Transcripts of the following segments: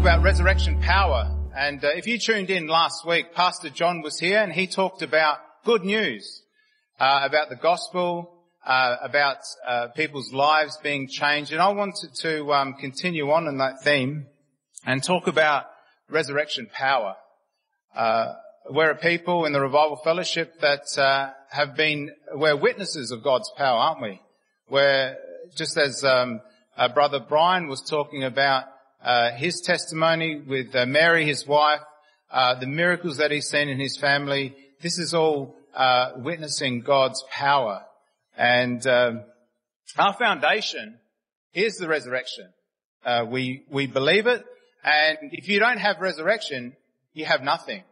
talk about resurrection power. And uh, if you tuned in last week, Pastor John was here and he talked about good news, uh, about the gospel, uh, about uh, people's lives being changed. And I wanted to um, continue on in that theme and talk about resurrection power. Uh, we're a people in the revival fellowship that uh, have been, we're witnesses of God's power, aren't we? We're just as um, brother Brian was talking about uh, his testimony with uh, Mary, his wife, uh, the miracles that he's seen in his family. This is all uh, witnessing God's power, and um, our foundation is the resurrection. Uh, we we believe it, and if you don't have resurrection, you have nothing.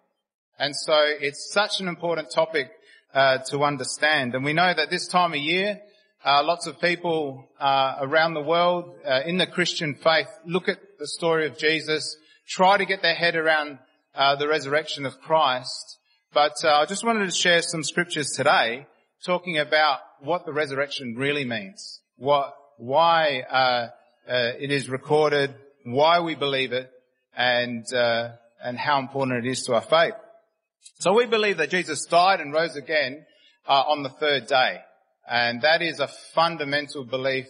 And so it's such an important topic to understand. And we know that this time of year, uh, lots of people uh, around the world uh, in the Christian faith look at the story of Jesus, try to get their head around uh, the resurrection of Christ. But uh, I just wanted to share some scriptures today talking about what the resurrection really means, what, why uh, it is recorded, why we believe it, and and how important it is to our faith. So we believe that Jesus died and rose again on the third day. And that is a fundamental belief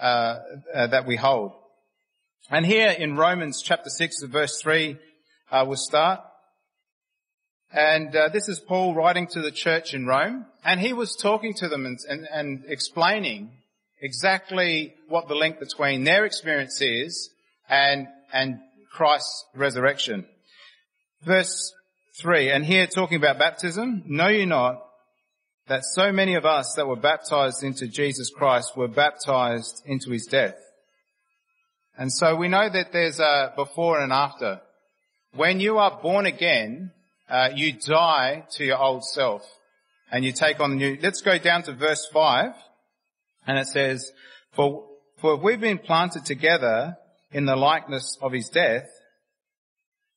uh, uh, that we hold. And here in Romans chapter 6 verse 3, uh, we'll start. And uh, this is Paul writing to the church in Rome, and he was talking to them and, and, and explaining exactly what the link between their experience is and, and Christ's resurrection. Verse 3, and here talking about baptism, know you not that so many of us that were baptized into Jesus Christ were baptized into his death. And so we know that there's a before and after. When you are born again, uh, you die to your old self and you take on the new. Let's go down to verse five and it says, for, for we've been planted together in the likeness of his death,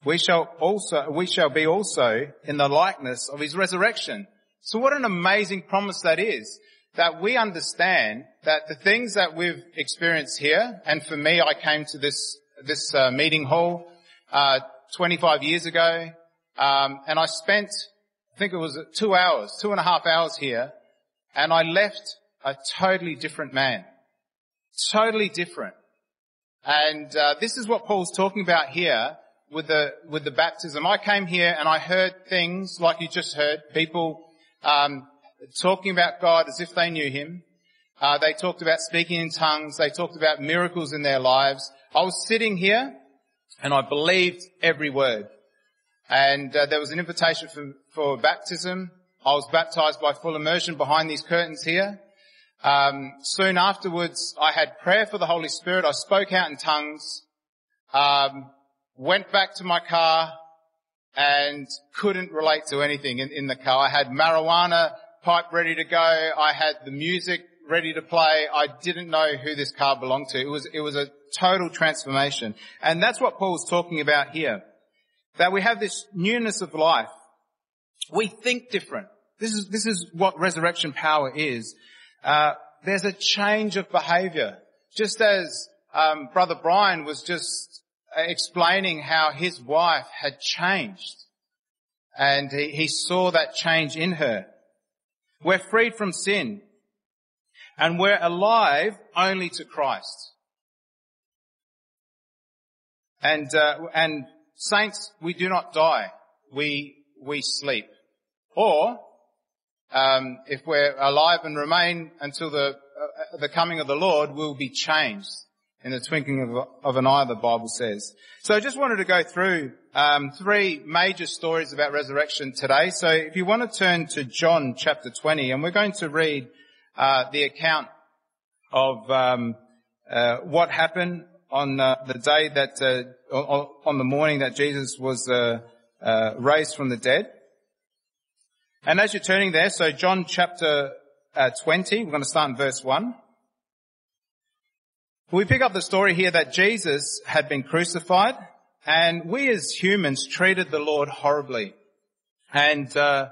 we shall also, we shall be also in the likeness of his resurrection. So what an amazing promise that is. That we understand that the things that we've experienced here, and for me, I came to this, this uh, meeting hall, uh, 25 years ago, um, and I spent, I think it was two hours, two and a half hours here, and I left a totally different man. Totally different. And uh, this is what Paul's talking about here with the with the baptism. I came here and I heard things like you just heard, people um, talking about God as if they knew Him. Uh, they talked about speaking in tongues. They talked about miracles in their lives. I was sitting here and I believed every word. And uh, there was an invitation for, for baptism. I was baptized by full immersion behind these curtains here. Um, soon afterwards, I had prayer for the Holy Spirit. I spoke out in tongues. Um, went back to my car, and couldn't relate to anything in, in the car. I had marijuana pipe ready to go. I had the music ready to play. I didn't know who this car belonged to. It was, it was a total transformation. And that's what Paul's talking about here. That we have this newness of life. We think different. This is, this is what resurrection power is. Uh, there's a change of behavior. Just as um, Brother Brian was just explaining how his wife had changed. And he, he saw that change in her. We're freed from sin. And we're alive only to Christ. And, uh, and saints, we do not die. We, we sleep. Or, um, if we're alive and remain until the, uh, the coming of the Lord, we'll be changed in the twinkling of, of, an eye, the Bible says. So I just wanted to go through um, three major stories about resurrection today. So if you want to turn to John chapter 20, and we're going to read uh, the account of um, uh, what happened on uh, the day that, uh, on the morning that Jesus was uh, uh, raised from the dead. And as you're turning there, so John chapter 20, we're going to start in verse 1. We pick up the story here that Jesus had been crucified and we as humans treated the Lord horribly. And uh,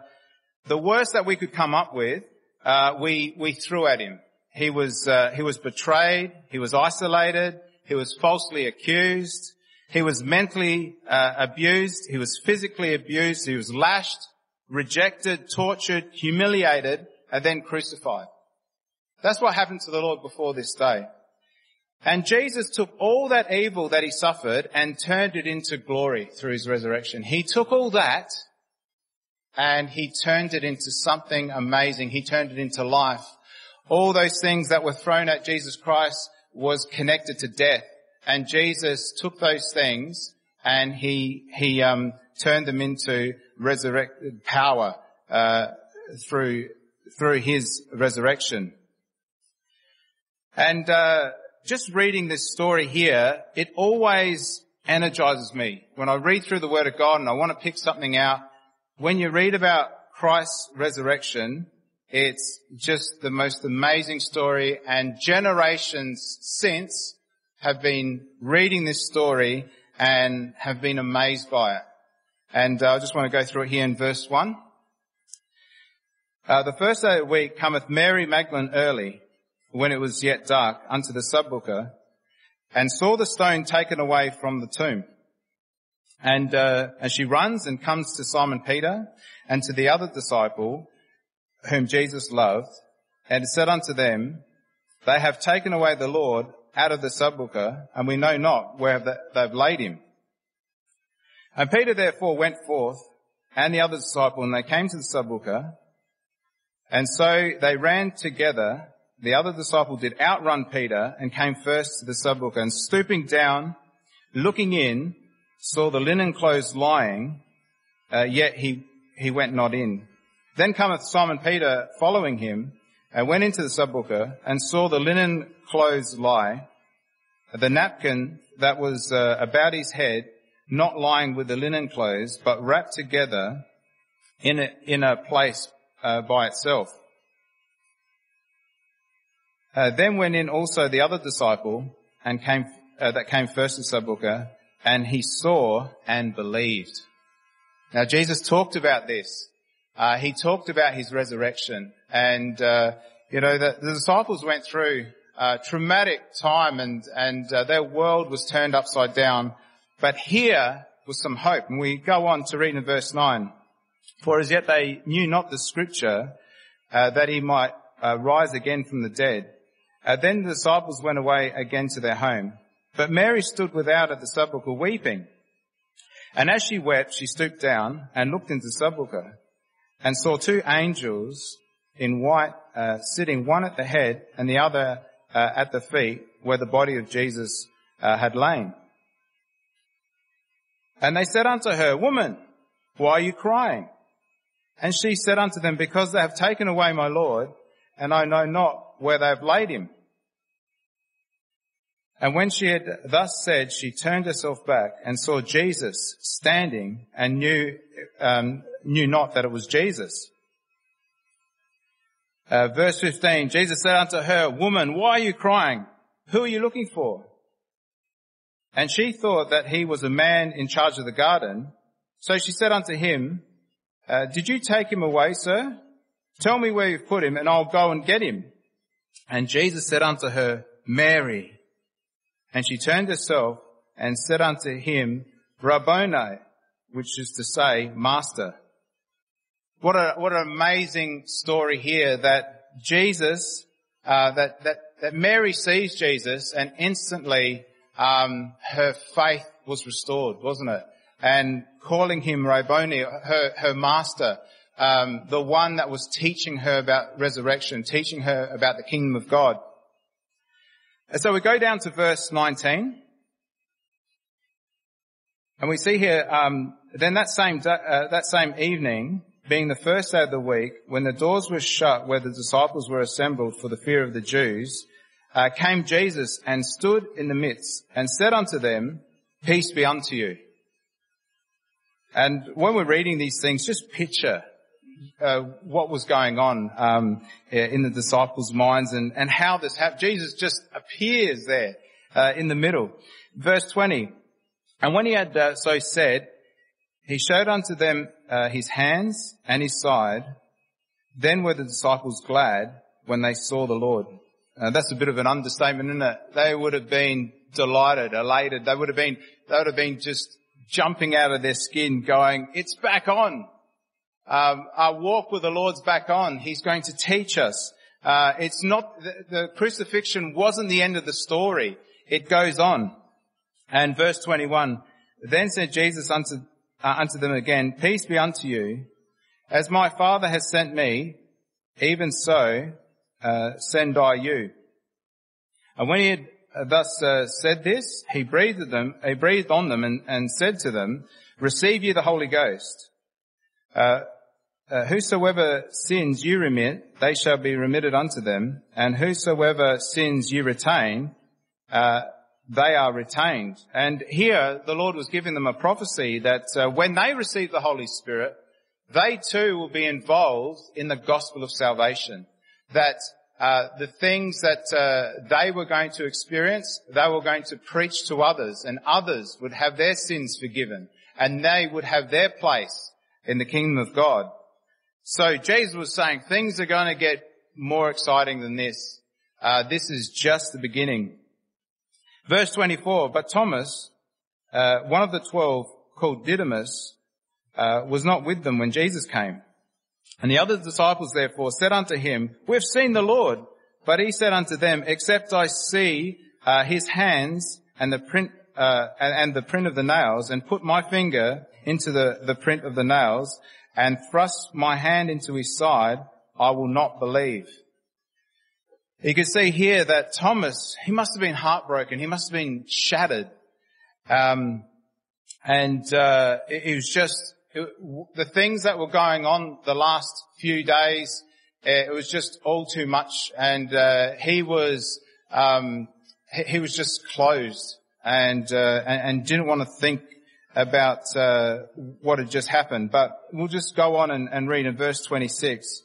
the worst that we could come up with, uh, we, we threw at him. He was, uh, he was betrayed. He was isolated. He was falsely accused. He was mentally uh, abused. He was physically abused. He was lashed, rejected, tortured, humiliated, and then crucified. That's what happened to the Lord before this day. And Jesus took all that evil that he suffered and turned it into glory through his resurrection. He took all that and he turned it into something amazing. He turned it into life. All those things that were thrown at Jesus Christ was connected to death. And Jesus took those things and he, he, um, turned them into resurrected power, uh, through, through his resurrection. And, uh, just reading this story here, it always energizes me. When I read through the Word of God and I want to pick something out, when you read about Christ's resurrection, it's just the most amazing story and generations since have been reading this story and have been amazed by it. And uh, I just want to go through it here in verse 1. Uh, the first day of the week cometh Mary Magdalene early, when it was yet dark, unto the sepulchre, and saw the stone taken away from the tomb. And uh, as she runs and comes to Simon Peter and to the other disciple whom Jesus loved, and said unto them, They have taken away the Lord out of the sepulchre, and we know not where they've laid him. And Peter therefore went forth, and the other disciple, and they came to the sepulchre, and so they ran together the other disciple did outrun Peter and came first to the sepulchre and stooping down, looking in, saw the linen clothes lying, uh, yet he, he went not in. Then cometh Simon Peter following him and went into the sepulchre and saw the linen clothes lie, the napkin that was uh, about his head not lying with the linen clothes, but wrapped together in a, in a place uh, by itself. Uh, then went in also the other disciple and came, uh, that came first to sepulchre and he saw and believed. Now Jesus talked about this. Uh, he talked about his resurrection and, uh, you know, the, the, disciples went through a traumatic time and, and uh, their world was turned upside down. But here was some hope. And we go on to read in verse 9. For as yet they knew not the scripture, uh, that he might rise again from the dead. Uh, then the disciples went away again to their home. But Mary stood without at the sepulchre weeping. And as she wept, she stooped down and looked into the sepulchre and saw two angels in white uh, sitting, one at the head and the other uh, at the feet where the body of Jesus uh, had lain. And they said unto her, Woman, why are you crying? And she said unto them, Because they have taken away my Lord, and I know not where they have laid him. And when she had thus said, she turned herself back and saw Jesus standing and knew, um, knew not that it was Jesus. Uh, verse 15, Jesus said unto her, Woman, why are you crying? Who are you looking for? And she thought that he was a man in charge of the garden. So she said unto him, uh, Did you take him away, sir? Tell me where you've put him and I'll go and get him. And Jesus said unto her, Mary. And she turned herself and said unto him, Rabboni, which is to say, Master. What a, what an amazing story here that Jesus, uh, that, that, that Mary sees Jesus and instantly, um, her faith was restored, wasn't it? And calling him Rabboni, her, her master, um, the one that was teaching her about resurrection, teaching her about the kingdom of God. And so we go down to verse 19. And we see here, um, then that same, uh, that same evening, being the first day of the week, when the doors were shut where the disciples were assembled for the fear of the Jews, uh, came Jesus and stood in the midst and said unto them, peace be unto you. And when we're reading these things, just picture uh, what was going on um, in the disciples' minds and, and how this happened. Jesus just appears there uh, in the middle. Verse 20. And when he had uh, so said, he showed unto them uh, his hands and his side. Then were the disciples glad when they saw the Lord. Uh, that's a bit of an understatement, isn't it? They would have been delighted, elated. They would have been, they would have been just jumping out of their skin going, it's back on. Um, our walk with the Lord's back on. He's going to teach us. Uh, it's not, the, the crucifixion wasn't the end of the story. It goes on. And verse 21, then said Jesus unto, uh, unto them again, peace be unto you. As my Father has sent me, even so uh, send I you. And when he had uh, thus uh, said this, he breathed them, he breathed on them and, and said to them, receive ye the Holy Ghost. Uh, whosoever sins you remit, they shall be remitted unto them, and whosoever sins you retain, uh, they are retained. And here the Lord was giving them a prophecy that uh, when they receive the Holy Spirit, they too will be involved in the gospel of salvation. That uh, the things that uh, they were going to experience, they were going to preach to others, and others would have their sins forgiven, and they would have their place in the kingdom of God. So Jesus was saying things are going to get more exciting than this. Uh, this is just the beginning. Verse 24, but Thomas, uh, one of the twelve called Didymus, uh, was not with them when Jesus came. And the other disciples therefore said unto him, We've seen the Lord. But he said unto them, Except I see uh, his hands and the print uh, and, and, the print of the nails, and put my finger into the, the print of the nails, and thrust my hand into his side, I will not believe. You can see here that Thomas, he must have been heartbroken. He must have been shattered. Um, and uh, it, it was just it, the things that were going on the last few days, eh, it was just all too much. And uh, he was um, he, was just closed and, uh, and, and didn't want to think about uh, what had just happened. But we'll just go on and, and read in verse 26.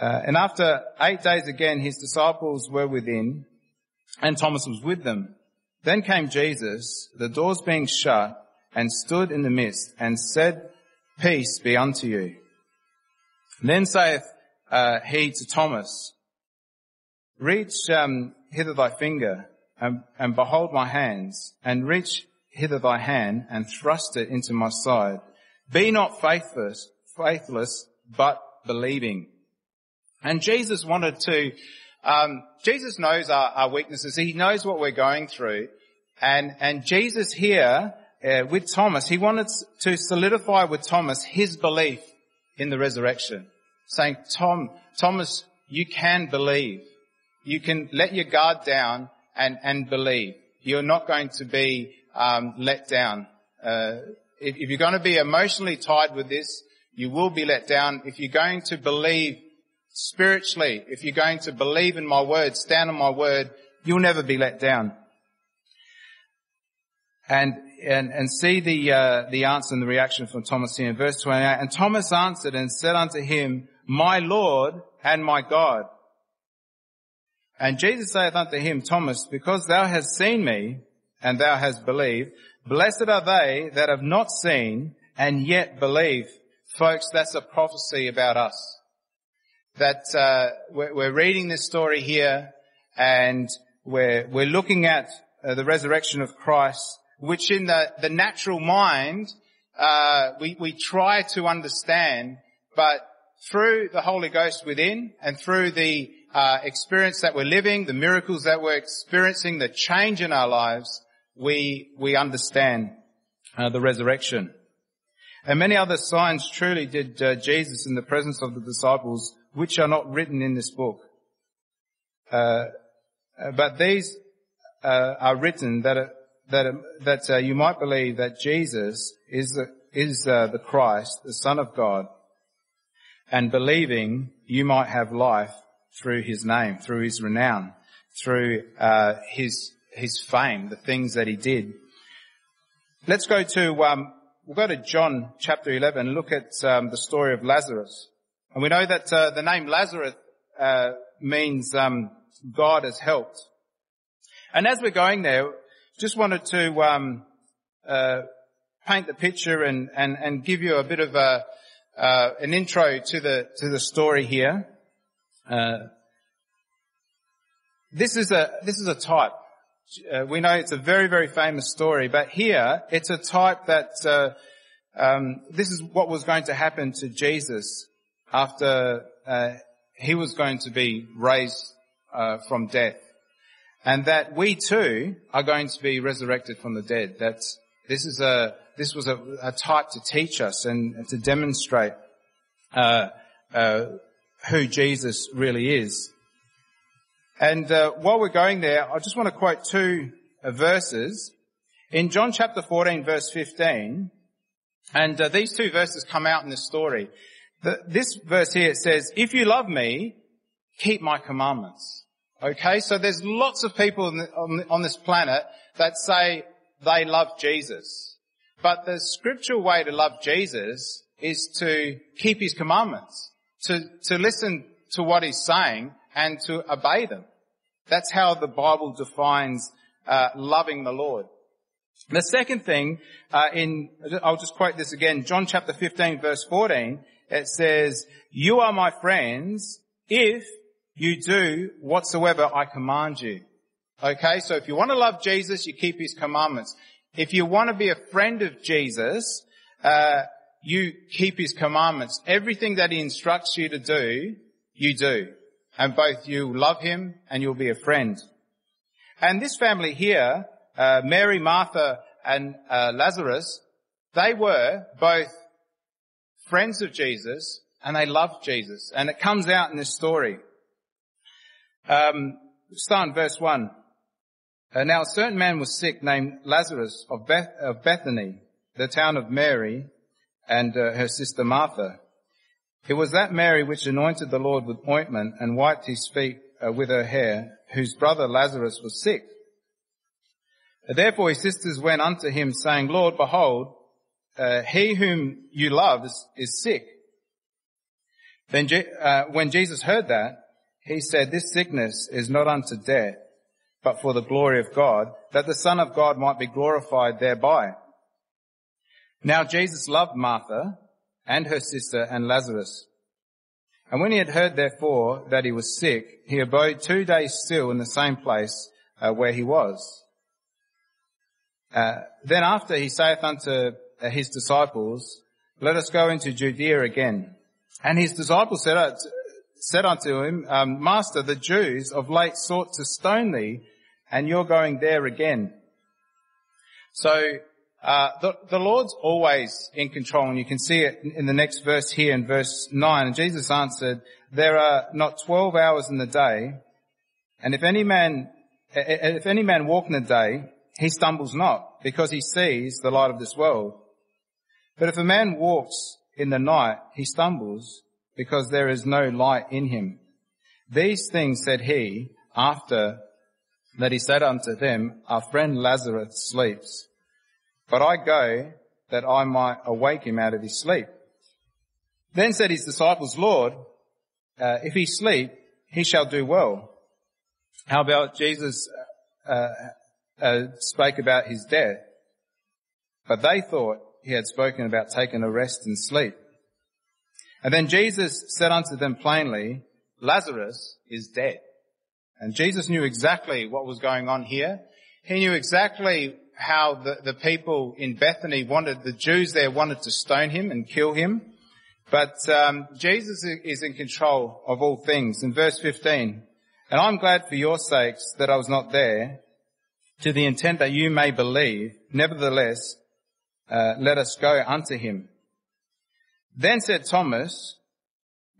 Uh, and after eight days again, his disciples were within, and Thomas was with them. Then came Jesus, the doors being shut, and stood in the midst and said, Peace be unto you. then saith uh, he to Thomas, Reach um, hither thy finger and, and behold my hands, and reach hither thy hand and thrust it into my side. Be not faithless, faithless, but believing. And Jesus wanted to, um, Jesus knows our, our, weaknesses. He knows what we're going through. And, and Jesus here uh, with Thomas, he wanted to solidify with Thomas his belief in the resurrection, saying, Tom, Thomas, you can believe. You can let your guard down and, and believe. You're not going to be um, let down. Uh, if, if you're going to be emotionally tied with this, you will be let down. If you're going to believe spiritually, if you're going to believe in my word, stand on my word, you'll never be let down. And and, and see the, uh, the answer and the reaction from Thomas here in verse 28. And Thomas answered and said unto him, My Lord and my God. And Jesus saith unto him, Thomas, because thou hast seen me, and thou hast believed, blessed are they that have not seen and yet believe. Folks, that's a prophecy about us. That uh, we're, we're, reading this story here, and we're we're looking at uh, the resurrection of Christ, which in the, the natural mind, uh, we, we try to understand, but through the Holy Ghost within and through the uh, experience that we're living, the miracles that we're experiencing, the change in our lives, we, we understand uh, the resurrection. And many other signs truly did uh, Jesus in the presence of the disciples, which are not written in this book. Uh, uh but these uh, are written that that that uh, you might believe that Jesus is is uh, the Christ, the Son of God, and believing you might have life through His name, through His renown, through uh, His His fame, the things that He did. Let's go to um, we'll go to John chapter eleven. Look at um, the story of Lazarus, and we know that uh, the name Lazarus uh, means um, God has helped. And as we're going there, just wanted to um, uh, paint the picture and, and, and give you a bit of a, uh, an intro to the to the story here. Uh, this is a, this is a type. Uh, we know it's a very, very famous story, but here it's a type that, uh, um, this is what was going to happen to Jesus after uh, he was going to be raised uh, from death, and that we too are going to be resurrected from the dead. That this is a this was a, a type to teach us and to demonstrate uh, uh, who Jesus really is. And uh, while we're going there, I just want to quote two uh, verses in John chapter 14, verse 15. And uh, these two verses come out in this story. The, this verse here says, "If you love me, keep my commandments." Okay, so there's lots of people on, the, on, on this planet that say they love Jesus, but the scriptural way to love Jesus is to keep his commandments, to to listen to what he's saying and to obey them. That's how the Bible defines uh, loving the Lord. The second thing, uh, in I'll just quote this again, John chapter 15, verse 14. It says, "You are my friends if you do whatsoever I command you." Okay, so if you want to love Jesus, you keep His commandments. If you want to be a friend of Jesus, uh, you keep His commandments. Everything that He instructs you to do, you do and both you love him and you'll be a friend. And this family here, uh, Mary, Martha, and uh, Lazarus, they were both friends of Jesus and they loved Jesus. And it comes out in this story. Um, start in verse 1. Uh, now a certain man was sick named Lazarus of, Beth- of Bethany, the town of Mary, and uh, her sister Martha. It was that Mary which anointed the Lord with ointment and wiped his feet uh, with her hair, whose brother Lazarus was sick. Therefore his sisters went unto him saying, Lord, behold, uh, he whom you love is, is sick. Then uh, when Jesus heard that, he said, this sickness is not unto death, but for the glory of God, that the Son of God might be glorified thereby. Now Jesus loved Martha and her sister and Lazarus. And when he had heard therefore that he was sick, he abode two days still in the same place uh, where he was. Uh, then after he saith unto uh, his disciples, let us go into Judea again. And his disciples said, uh, said unto him, um, Master, the Jews of late sought to stone thee, and you're going there again. So uh, the, the, Lord's always in control, and you can see it in the next verse here in verse 9. And Jesus answered, there are not 12 hours in the day, and if any man, if any man walk in the day, he stumbles not, because he sees the light of this world. But if a man walks in the night, he stumbles, because there is no light in him. These things said he, after that he said unto them, Our friend Lazarus sleeps, but I go that I might awake him out of his sleep. Then said his disciples, Lord, uh, if he sleep, he shall do well. How about Jesus uh, uh, spoke about his death, but they thought he had spoken about taking a rest and sleep. And then Jesus said unto them plainly, Lazarus is dead. And Jesus knew exactly what was going on here. He knew exactly how the, the people in Bethany wanted, the Jews there wanted to stone him and kill him. But um, Jesus is in control of all things. In verse 15, and I'm glad for your sakes that I was not there, to the intent that you may believe. Nevertheless, uh, let us go unto him. Then said Thomas,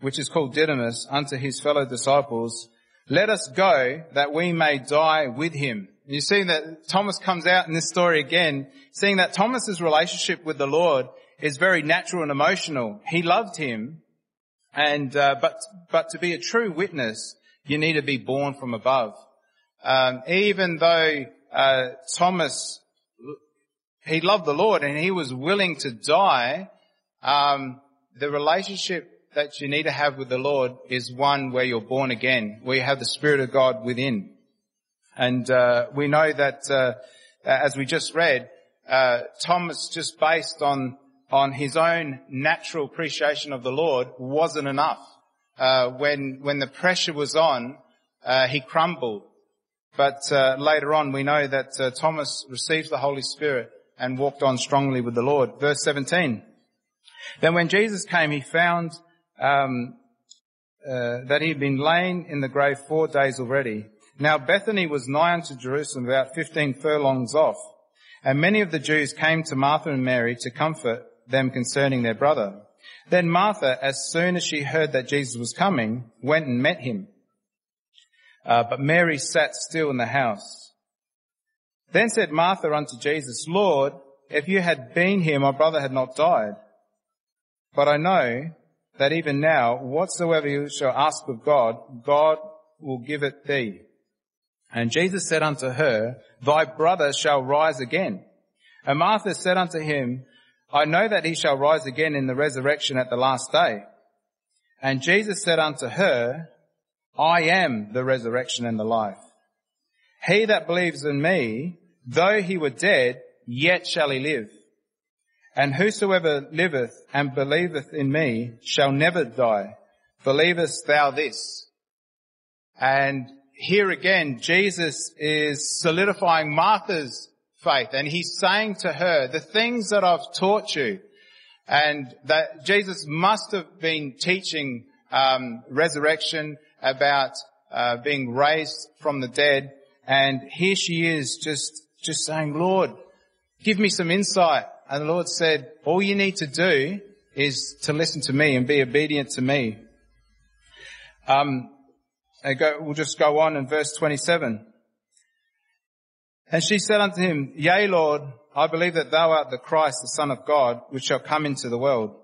which is called Didymus, unto his fellow disciples, let us go that we may die with him. You see that Thomas comes out in this story again, seeing that Thomas's relationship with the Lord is very natural and emotional. He loved him, and uh, but but to be a true witness, you need to be born from above. Um, even though uh, Thomas he loved the Lord and he was willing to die, um, the relationship that you need to have with the Lord is one where you're born again, where you have the Spirit of God within. And uh, we know that, uh, as we just read, uh, Thomas, just based on on his own natural appreciation of the Lord, wasn't enough. Uh, when when the pressure was on, uh, he crumbled But uh, later on, we know that Thomas received the Holy Spirit and walked on strongly with the Lord. Verse 17. Then when Jesus came, he found um, uh, that he had been lain in the grave four days already. Now Bethany was nigh unto Jerusalem, about fifteen furlongs off, and many of the Jews came to Martha and Mary to comfort them concerning their brother. Then Martha, as soon as she heard that Jesus was coming, went and met him. Uh, but Mary sat still in the house. Then said Martha unto Jesus, Lord, if you had been here, my brother had not died. But I know that even now, whatsoever you shall ask of God, God will give it thee. And Jesus said unto her, Thy brother shall rise again. And Martha said unto him, I know that he shall rise again in the resurrection at the last day. And Jesus said unto her, I am the resurrection and the life. He that believes in me, though he were dead, yet shall he live. And whosoever liveth and believeth in me shall never die. Believest thou this? And here again, Jesus is solidifying Martha's faith and he's saying to her, the things that I've taught you, and that Jesus must have been teaching um, resurrection about uh, being raised from the dead, and here she is just just saying, Lord, give me some insight. And the Lord said, all you need to do is to listen to me and be obedient to me. Um, go, we'll just go on in verse 27. And she said unto him, Yea, Lord, I believe that thou art the Christ, the Son of God, which shall come into the world.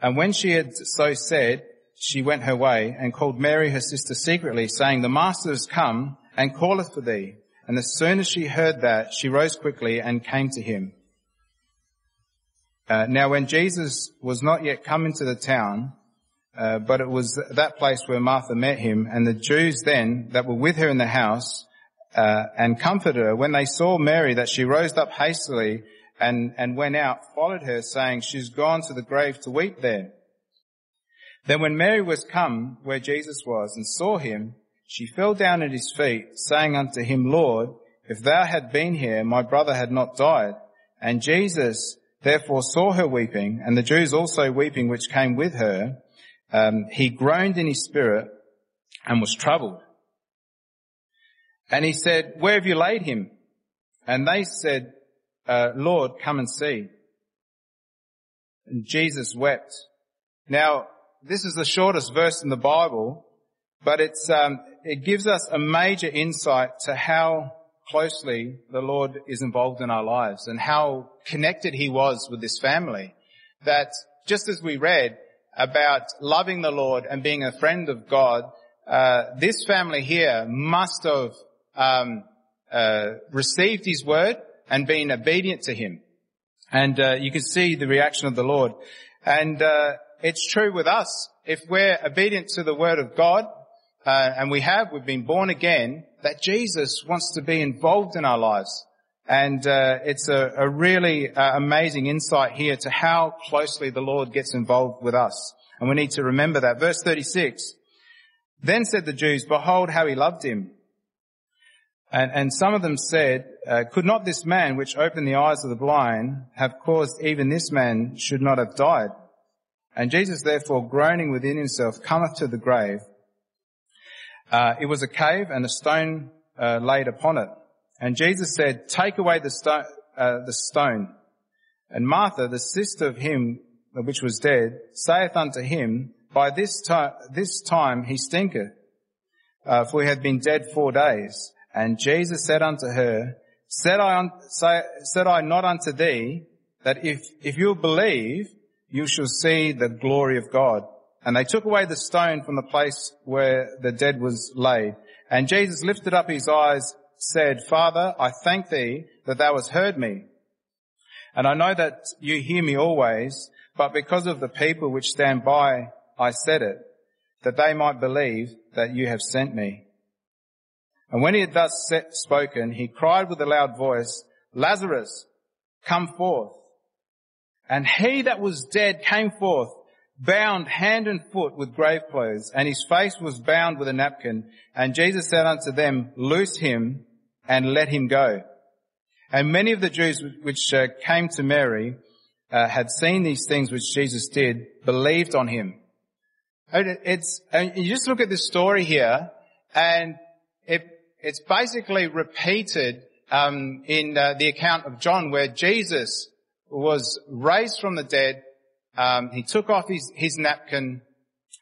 And when she had so said, she went her way and called Mary her sister secretly, saying, The Master is come and calleth for thee. And as soon as she heard that, she rose quickly and came to him. Uh, now when Jesus was not yet come into the town, uh, but it was that place where Martha met him, and the Jews then that were with her in the house uh, and comforted her, when they saw Mary that she rose up hastily and, and went out, followed her, saying, She's gone to the grave to weep there. Then when Mary was come where Jesus was and saw him, she fell down at his feet, saying unto him, Lord, if thou had been here, my brother had not died. And Jesus therefore saw her weeping, and the Jews also weeping which came with her. Um, he groaned in his spirit and was troubled. And he said, Where have you laid him? And they said, uh, Lord, come and see. And Jesus wept. Now, this is the shortest verse in the Bible, but it's, um, it gives us a major insight to how closely the Lord is involved in our lives and how connected he was with this family. That just as we read about loving the Lord and being a friend of God, uh, this family here must have um, uh, received his word and been obedient to him. And uh, you can see the reaction of the Lord. And uh, it's true with us. If we're obedient to the word of God, uh, and we have, we've been born again, that Jesus wants to be involved in our lives. And uh, it's a, a really uh, amazing insight here to how closely the Lord gets involved with us. And we need to remember that. Verse 36. Then said the Jews, behold how he loved him. And, and some of them said, uh, could not this man which opened the eyes of the blind have caused even this man should not have died? And Jesus therefore groaning within himself cometh to the grave. Uh, it was a cave and a stone uh, laid upon it. And Jesus said, take away the, sto- uh, the stone. And Martha, the sister of him which was dead, saith unto him, by this, time, this time he stinketh, uh, for he had been dead four days. And Jesus said unto her, said I, un- say, said I not unto thee that if, if you'll believe, you shall see the glory of God. And they took away the stone from the place where the dead was laid. And Jesus lifted up his eyes, said, Father, I thank thee that thou hast heard me. And I know that you hear me always, but because of the people which stand by, I said it, that they might believe that you have sent me. And when he had thus spoken, he cried with a loud voice, Lazarus, come forth. And he that was dead came forth, bound hand and foot with grave clothes, and his face was bound with a napkin. And Jesus said unto them, Loose him and let him go. And many of the Jews which uh, came to Mary uh, had seen these things which Jesus did, believed on him. It's, you just look at this story here, and it, it's basically repeated um, in uh, the account of John, where Jesus was raised from the dead. Um, he took off his, his napkin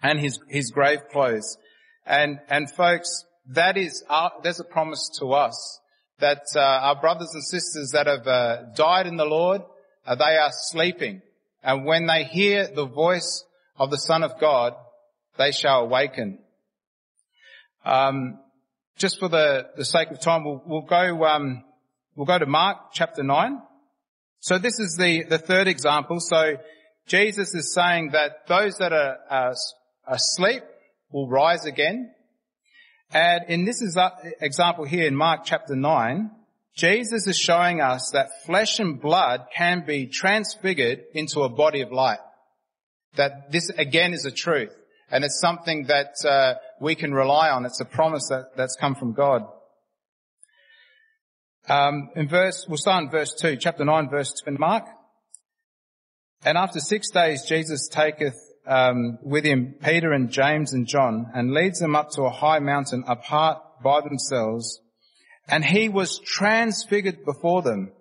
and his his grave clothes, and and folks, that is our, there's a promise to us that uh, our brothers and sisters that have uh, died in the Lord, uh, they are sleeping, and when they hear the voice of the Son of God, they shall awaken. Um, just for the, the sake of time, we'll, we'll go um, we'll go to Mark chapter nine. So this is the the third example. So Jesus is saying that those that are, asleep will rise again. And in this example here in Mark chapter 9, Jesus is showing us that flesh and blood can be transfigured into a body of light. That this again is a truth. And it's something that uh, we can rely on. It's a promise that, that's come from God. Um, in verse, we'll start in verse 2, chapter 9, verse 2 in Mark. And after six days, Jesus taketh um, with him Peter and James and John and leads them up to a high mountain apart by themselves. And he was transfigured before them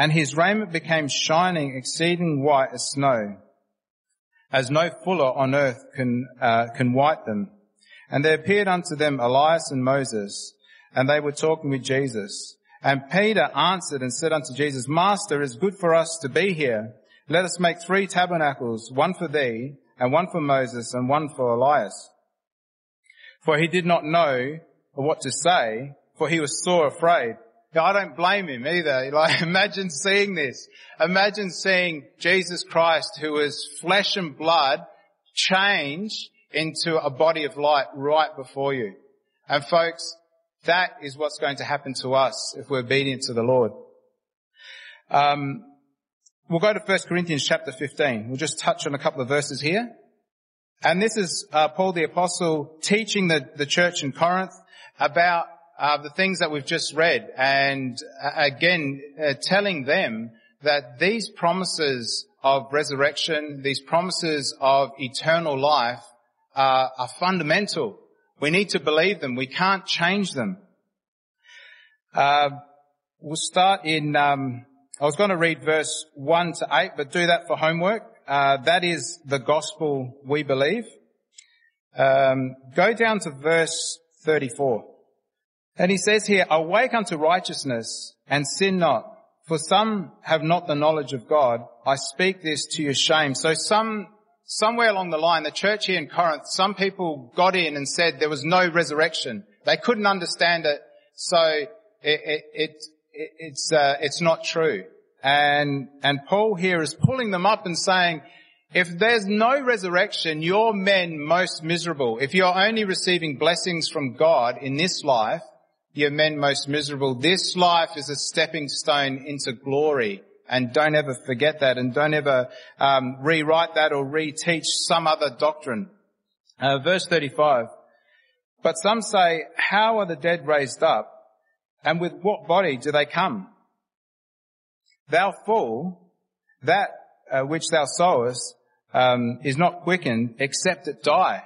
and his raiment became shining, exceeding white as snow, as no fuller on earth can, uh, can white them. And there appeared unto them Elias and Moses, and they were talking with Jesus. And Peter answered and said unto Jesus, Master, it is good for us to be here. Let us make three tabernacles, one for thee, and one for Moses, and one for Elias. For he did not know what to say, for he was sore afraid. I don't blame him either. Like, imagine seeing this. Imagine seeing Jesus Christ, who is flesh and blood, change into a body of light right before you. And folks, that is what's going to happen to us if we're obedient to the Lord. Um, We'll go to 1 Corinthians chapter 15. We'll just touch on a couple of verses here. And this is uh, Paul the Apostle teaching the, the church in Corinth about uh, the things that we've just read and uh, again uh, telling them that these promises of resurrection, these promises of eternal life are fundamental. We need to believe them. We can't change them. Uh, we'll start in um, I was going to read verse 1 to 8, but do that for homework. Uh, that is the gospel we believe. Um, go down to verse 34. And he says here, awake unto righteousness and sin not. For some have not the knowledge of God. I speak this to your shame. So some, somewhere along the line, the church here in Corinth, some people got in and said there was no resurrection. They couldn't understand it. So it, it, it it's, uh, it's not true. And, and Paul here is pulling them up and saying, if there's no resurrection, you're men most miserable. If you're only receiving blessings from God in this life, you're men most miserable. This life is a stepping stone into glory. And don't ever forget that and don't ever um, rewrite that or reteach some other doctrine. Uh, verse 35. But some say, how are the dead raised up? And with what body do they come? Thou fool, that uh, which thou sowest um, is not quickened except it die.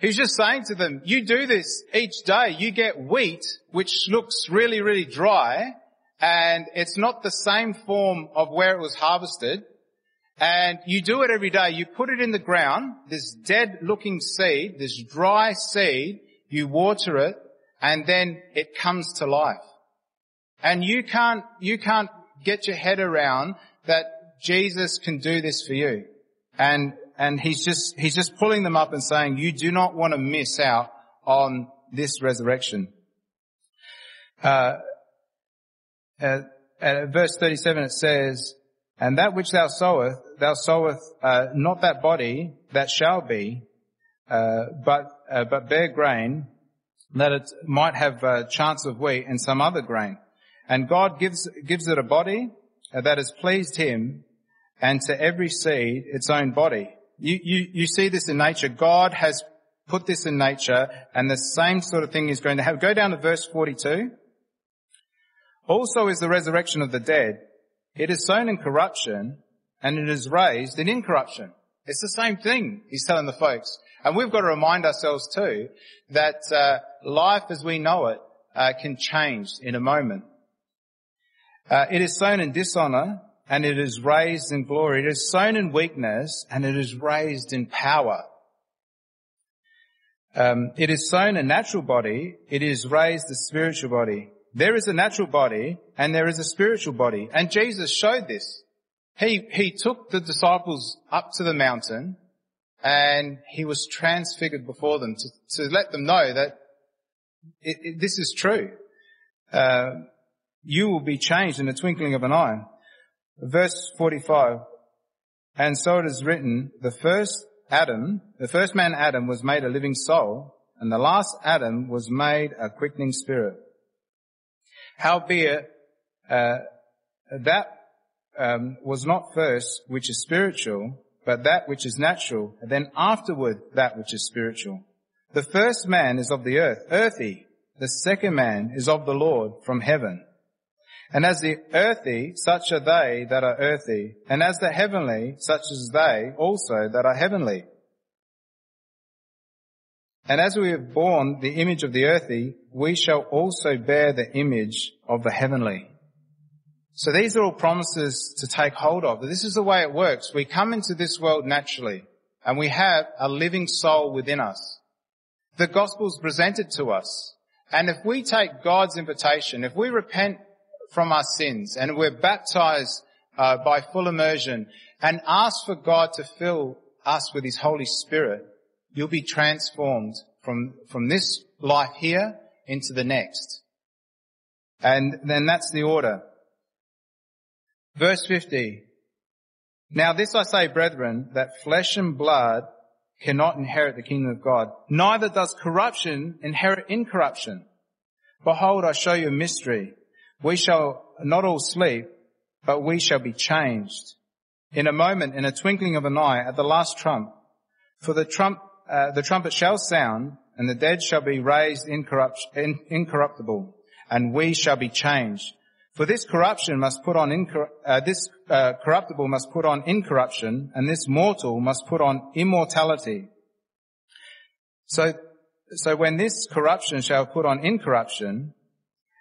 He's just saying to them, you do this each day. You get wheat, which looks really, really dry, and it's not the same form of where it was harvested. And you do it every day. You put it in the ground, this dead looking seed, this dry seed, you water it, and then it comes to life. And you can't, you can't get your head around that Jesus can do this for you. And, and he's just, he's just pulling them up and saying, you do not want to miss out on this resurrection. Uh, at, at verse 37 it says, and that which thou sowest, thou sowest uh, not that body that shall be, uh, but uh, but bare grain, that it might have a chance of wheat and some other grain. And God gives, gives it a body uh, that has pleased him and to every seed its own body. You, you, you see this in nature. God has put this in nature and the same sort of thing is going to happen. Go down to verse 42. Also is the resurrection of the dead. It is sown in corruption and it is raised in incorruption. It's the same thing, he's telling the folks. And we've got to remind ourselves too that uh, life as we know it uh, can change in a moment. Uh, it is sown in dishonor and it is raised in glory. It is sown in weakness and it is raised in power. Um, it is sown a natural body. It is raised a spiritual body. There is a natural body and there is a spiritual body. And Jesus showed this. He, he took the disciples up to the mountain and he was transfigured before them to, to let them know that it, it, this is true. Uh, you will be changed in the twinkling of an eye. Verse 45. And so it is written, the first Adam, the first man Adam was made a living soul, and the last Adam was made a quickening spirit. Howbeit, uh, that um, was not first which is spiritual, but that which is natural, and then afterward that which is spiritual. The first man is of the earth, earthy. The second man is of the Lord from heaven. And as the earthy, such are they that are earthy. And as the heavenly, such as they also that are heavenly. And as we have borne the image of the earthy, we shall also bear the image of the heavenly. So these are all promises to take hold of. This is the way it works. We come into this world naturally and we have a living soul within us. The gospel is presented to us. And if we take God's invitation, if we repent from our sins and we're baptized uh, by full immersion and ask for God to fill us with his Holy Spirit, you'll be transformed from, from this life here into the next. And then that's the order. Verse 50. Now this I say, brethren, that flesh and blood cannot inherit the kingdom of God. Neither does corruption inherit incorruption. Behold, I show you a mystery. We shall not all sleep, but we shall be changed. In a moment, in a twinkling of an eye, at the last trump. For the trump, uh, the trumpet shall sound, and the dead shall be raised incorrupt, in, incorruptible, and we shall be changed. For this corruption must put on incor- uh, this uh, corruptible must put on incorruption, and this mortal must put on immortality. So, so when this corruption shall put on incorruption,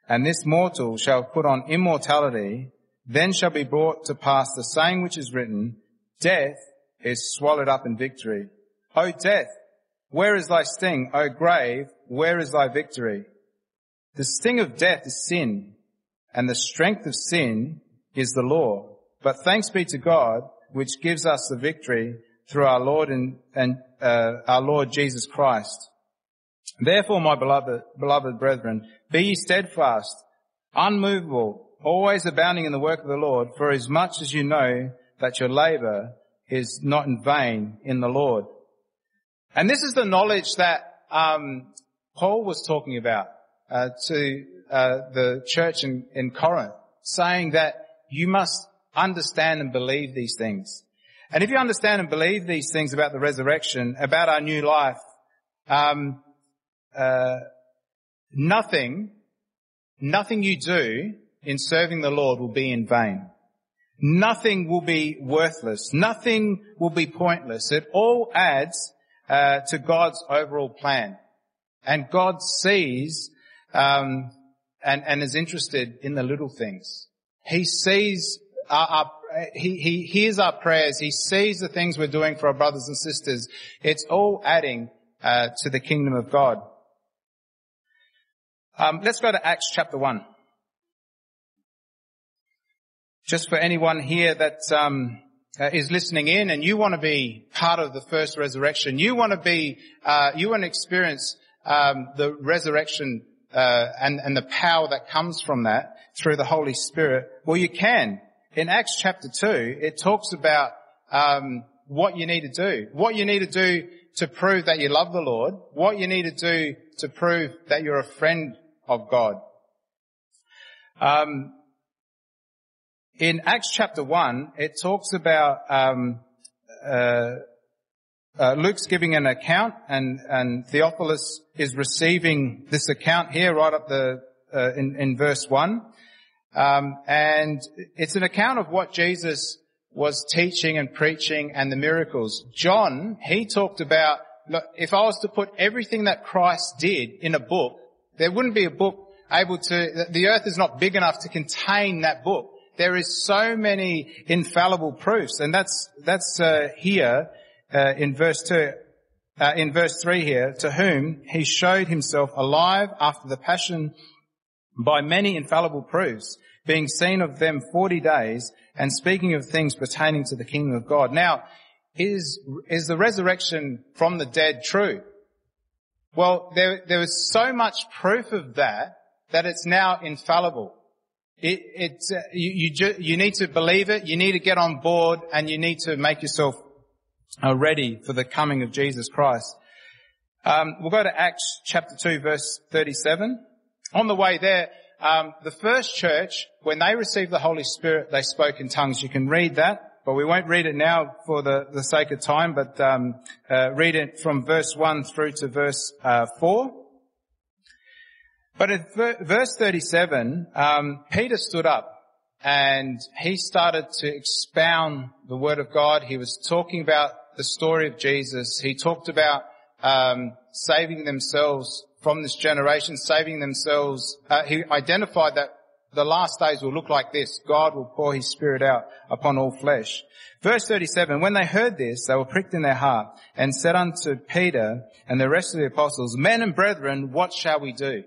and this mortal shall put on immortality, then shall be brought to pass the saying which is written, Death is swallowed up in victory. O death, where is thy sting? O grave, where is thy victory? The sting of death is sin and the strength of sin is the law. But thanks be to God, which gives us the victory through our Lord and, and uh, our Lord Jesus Christ. Therefore, my beloved, beloved brethren, be ye steadfast, unmovable, always abounding in the work of the Lord, for as much as you know that your labor is not in vain in the Lord. And this is the knowledge that um, Paul was talking about uh, to uh, the church in, in Corinth, saying that you must understand and believe these things. And if you understand and believe these things about the resurrection, about our new life, um, uh, nothing, nothing you do in serving the Lord will be in vain. Nothing will be worthless. Nothing will be pointless. It all adds uh, to God's overall plan, and God sees um, and, and is interested in the little things. He sees our, our, he, he hears our prayers. He sees the things we're doing for our brothers and sisters. It's all adding uh, to the kingdom of God. Um, let's go to Acts chapter one. Just for anyone here that um, uh, is listening in, and you want to be part of the first resurrection, you want to be, uh, you want to experience um, the resurrection uh, and, and the power that comes from that through the Holy Spirit? Well, you can. In Acts chapter 2, it talks about um, what you need to do. What you need to do to prove that you love the Lord. What you need to do to prove that you're a friend of God. Um, in Acts chapter 1, it talks about um, uh, uh, Luke's giving an account, and and Theophilus is receiving this account here, right up the uh, in in verse one, um, and it's an account of what Jesus was teaching and preaching and the miracles. John he talked about look, if I was to put everything that Christ did in a book, there wouldn't be a book able to. The earth is not big enough to contain that book. There is so many infallible proofs, and that's that's uh, here uh, in verse two, uh, in verse three here. To whom he showed himself alive after the passion by many infallible proofs, being seen of them forty days, and speaking of things pertaining to the kingdom of God. Now, is is the resurrection from the dead true? Well, there there was so much proof of that that it's now infallible. It, it's, uh, you, you, ju- you, need to believe it, you need to get on board, and you need to make yourself uh, ready for the coming of Jesus Christ. Um, we'll go to Acts chapter 2 verse 37. On the way there, um, the first church, when they received the Holy Spirit, they spoke in tongues. You can read that, but we won't read it now for the, the sake of time, but um, uh, read it from verse 1 through to verse uh, 4. But at verse 37, um, Peter stood up and he started to expound the word of God. He was talking about the story of Jesus. He talked about um, saving themselves from this generation, saving themselves. Uh, he identified that the last days will look like this. God will pour his spirit out upon all flesh. Verse 37, when they heard this, they were pricked in their heart and said unto Peter and the rest of the apostles, men and brethren, what shall we do?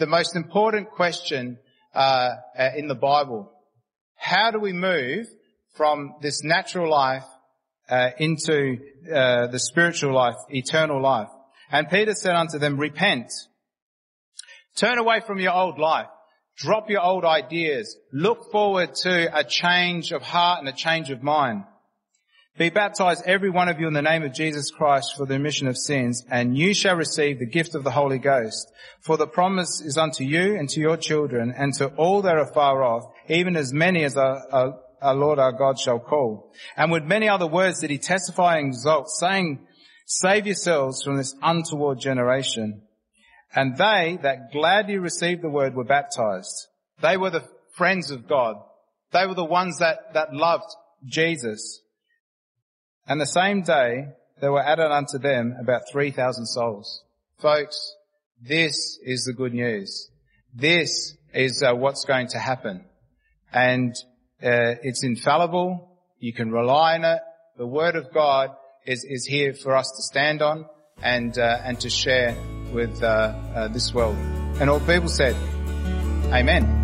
the most important question uh, uh, in the Bible. How do we move from this natural life uh, into uh, the spiritual life, eternal life? And Peter said unto them, repent. Turn away from your old life. Drop your old ideas. Look forward to a change of heart and a change of mind. Be baptized every one of you in the name of Jesus Christ for the remission of sins, and you shall receive the gift of the Holy Ghost. For the promise is unto you and to your children and to all that are far off, even as many as are, our, our Lord our God shall call. And with many other words did he testify and exalt, saying, Save yourselves from this untoward generation. And they that gladly received the word were baptized. They were the friends of God. They were the ones that, that loved Jesus. And the same day there were added unto them about 3,000 souls. Folks, this is the good news. This is uh, what's going to happen. And uh, it's infallible. You can rely on it. The Word of God is, is here for us to stand on and, uh, and to share with uh, uh, this world. And all people said, Amen.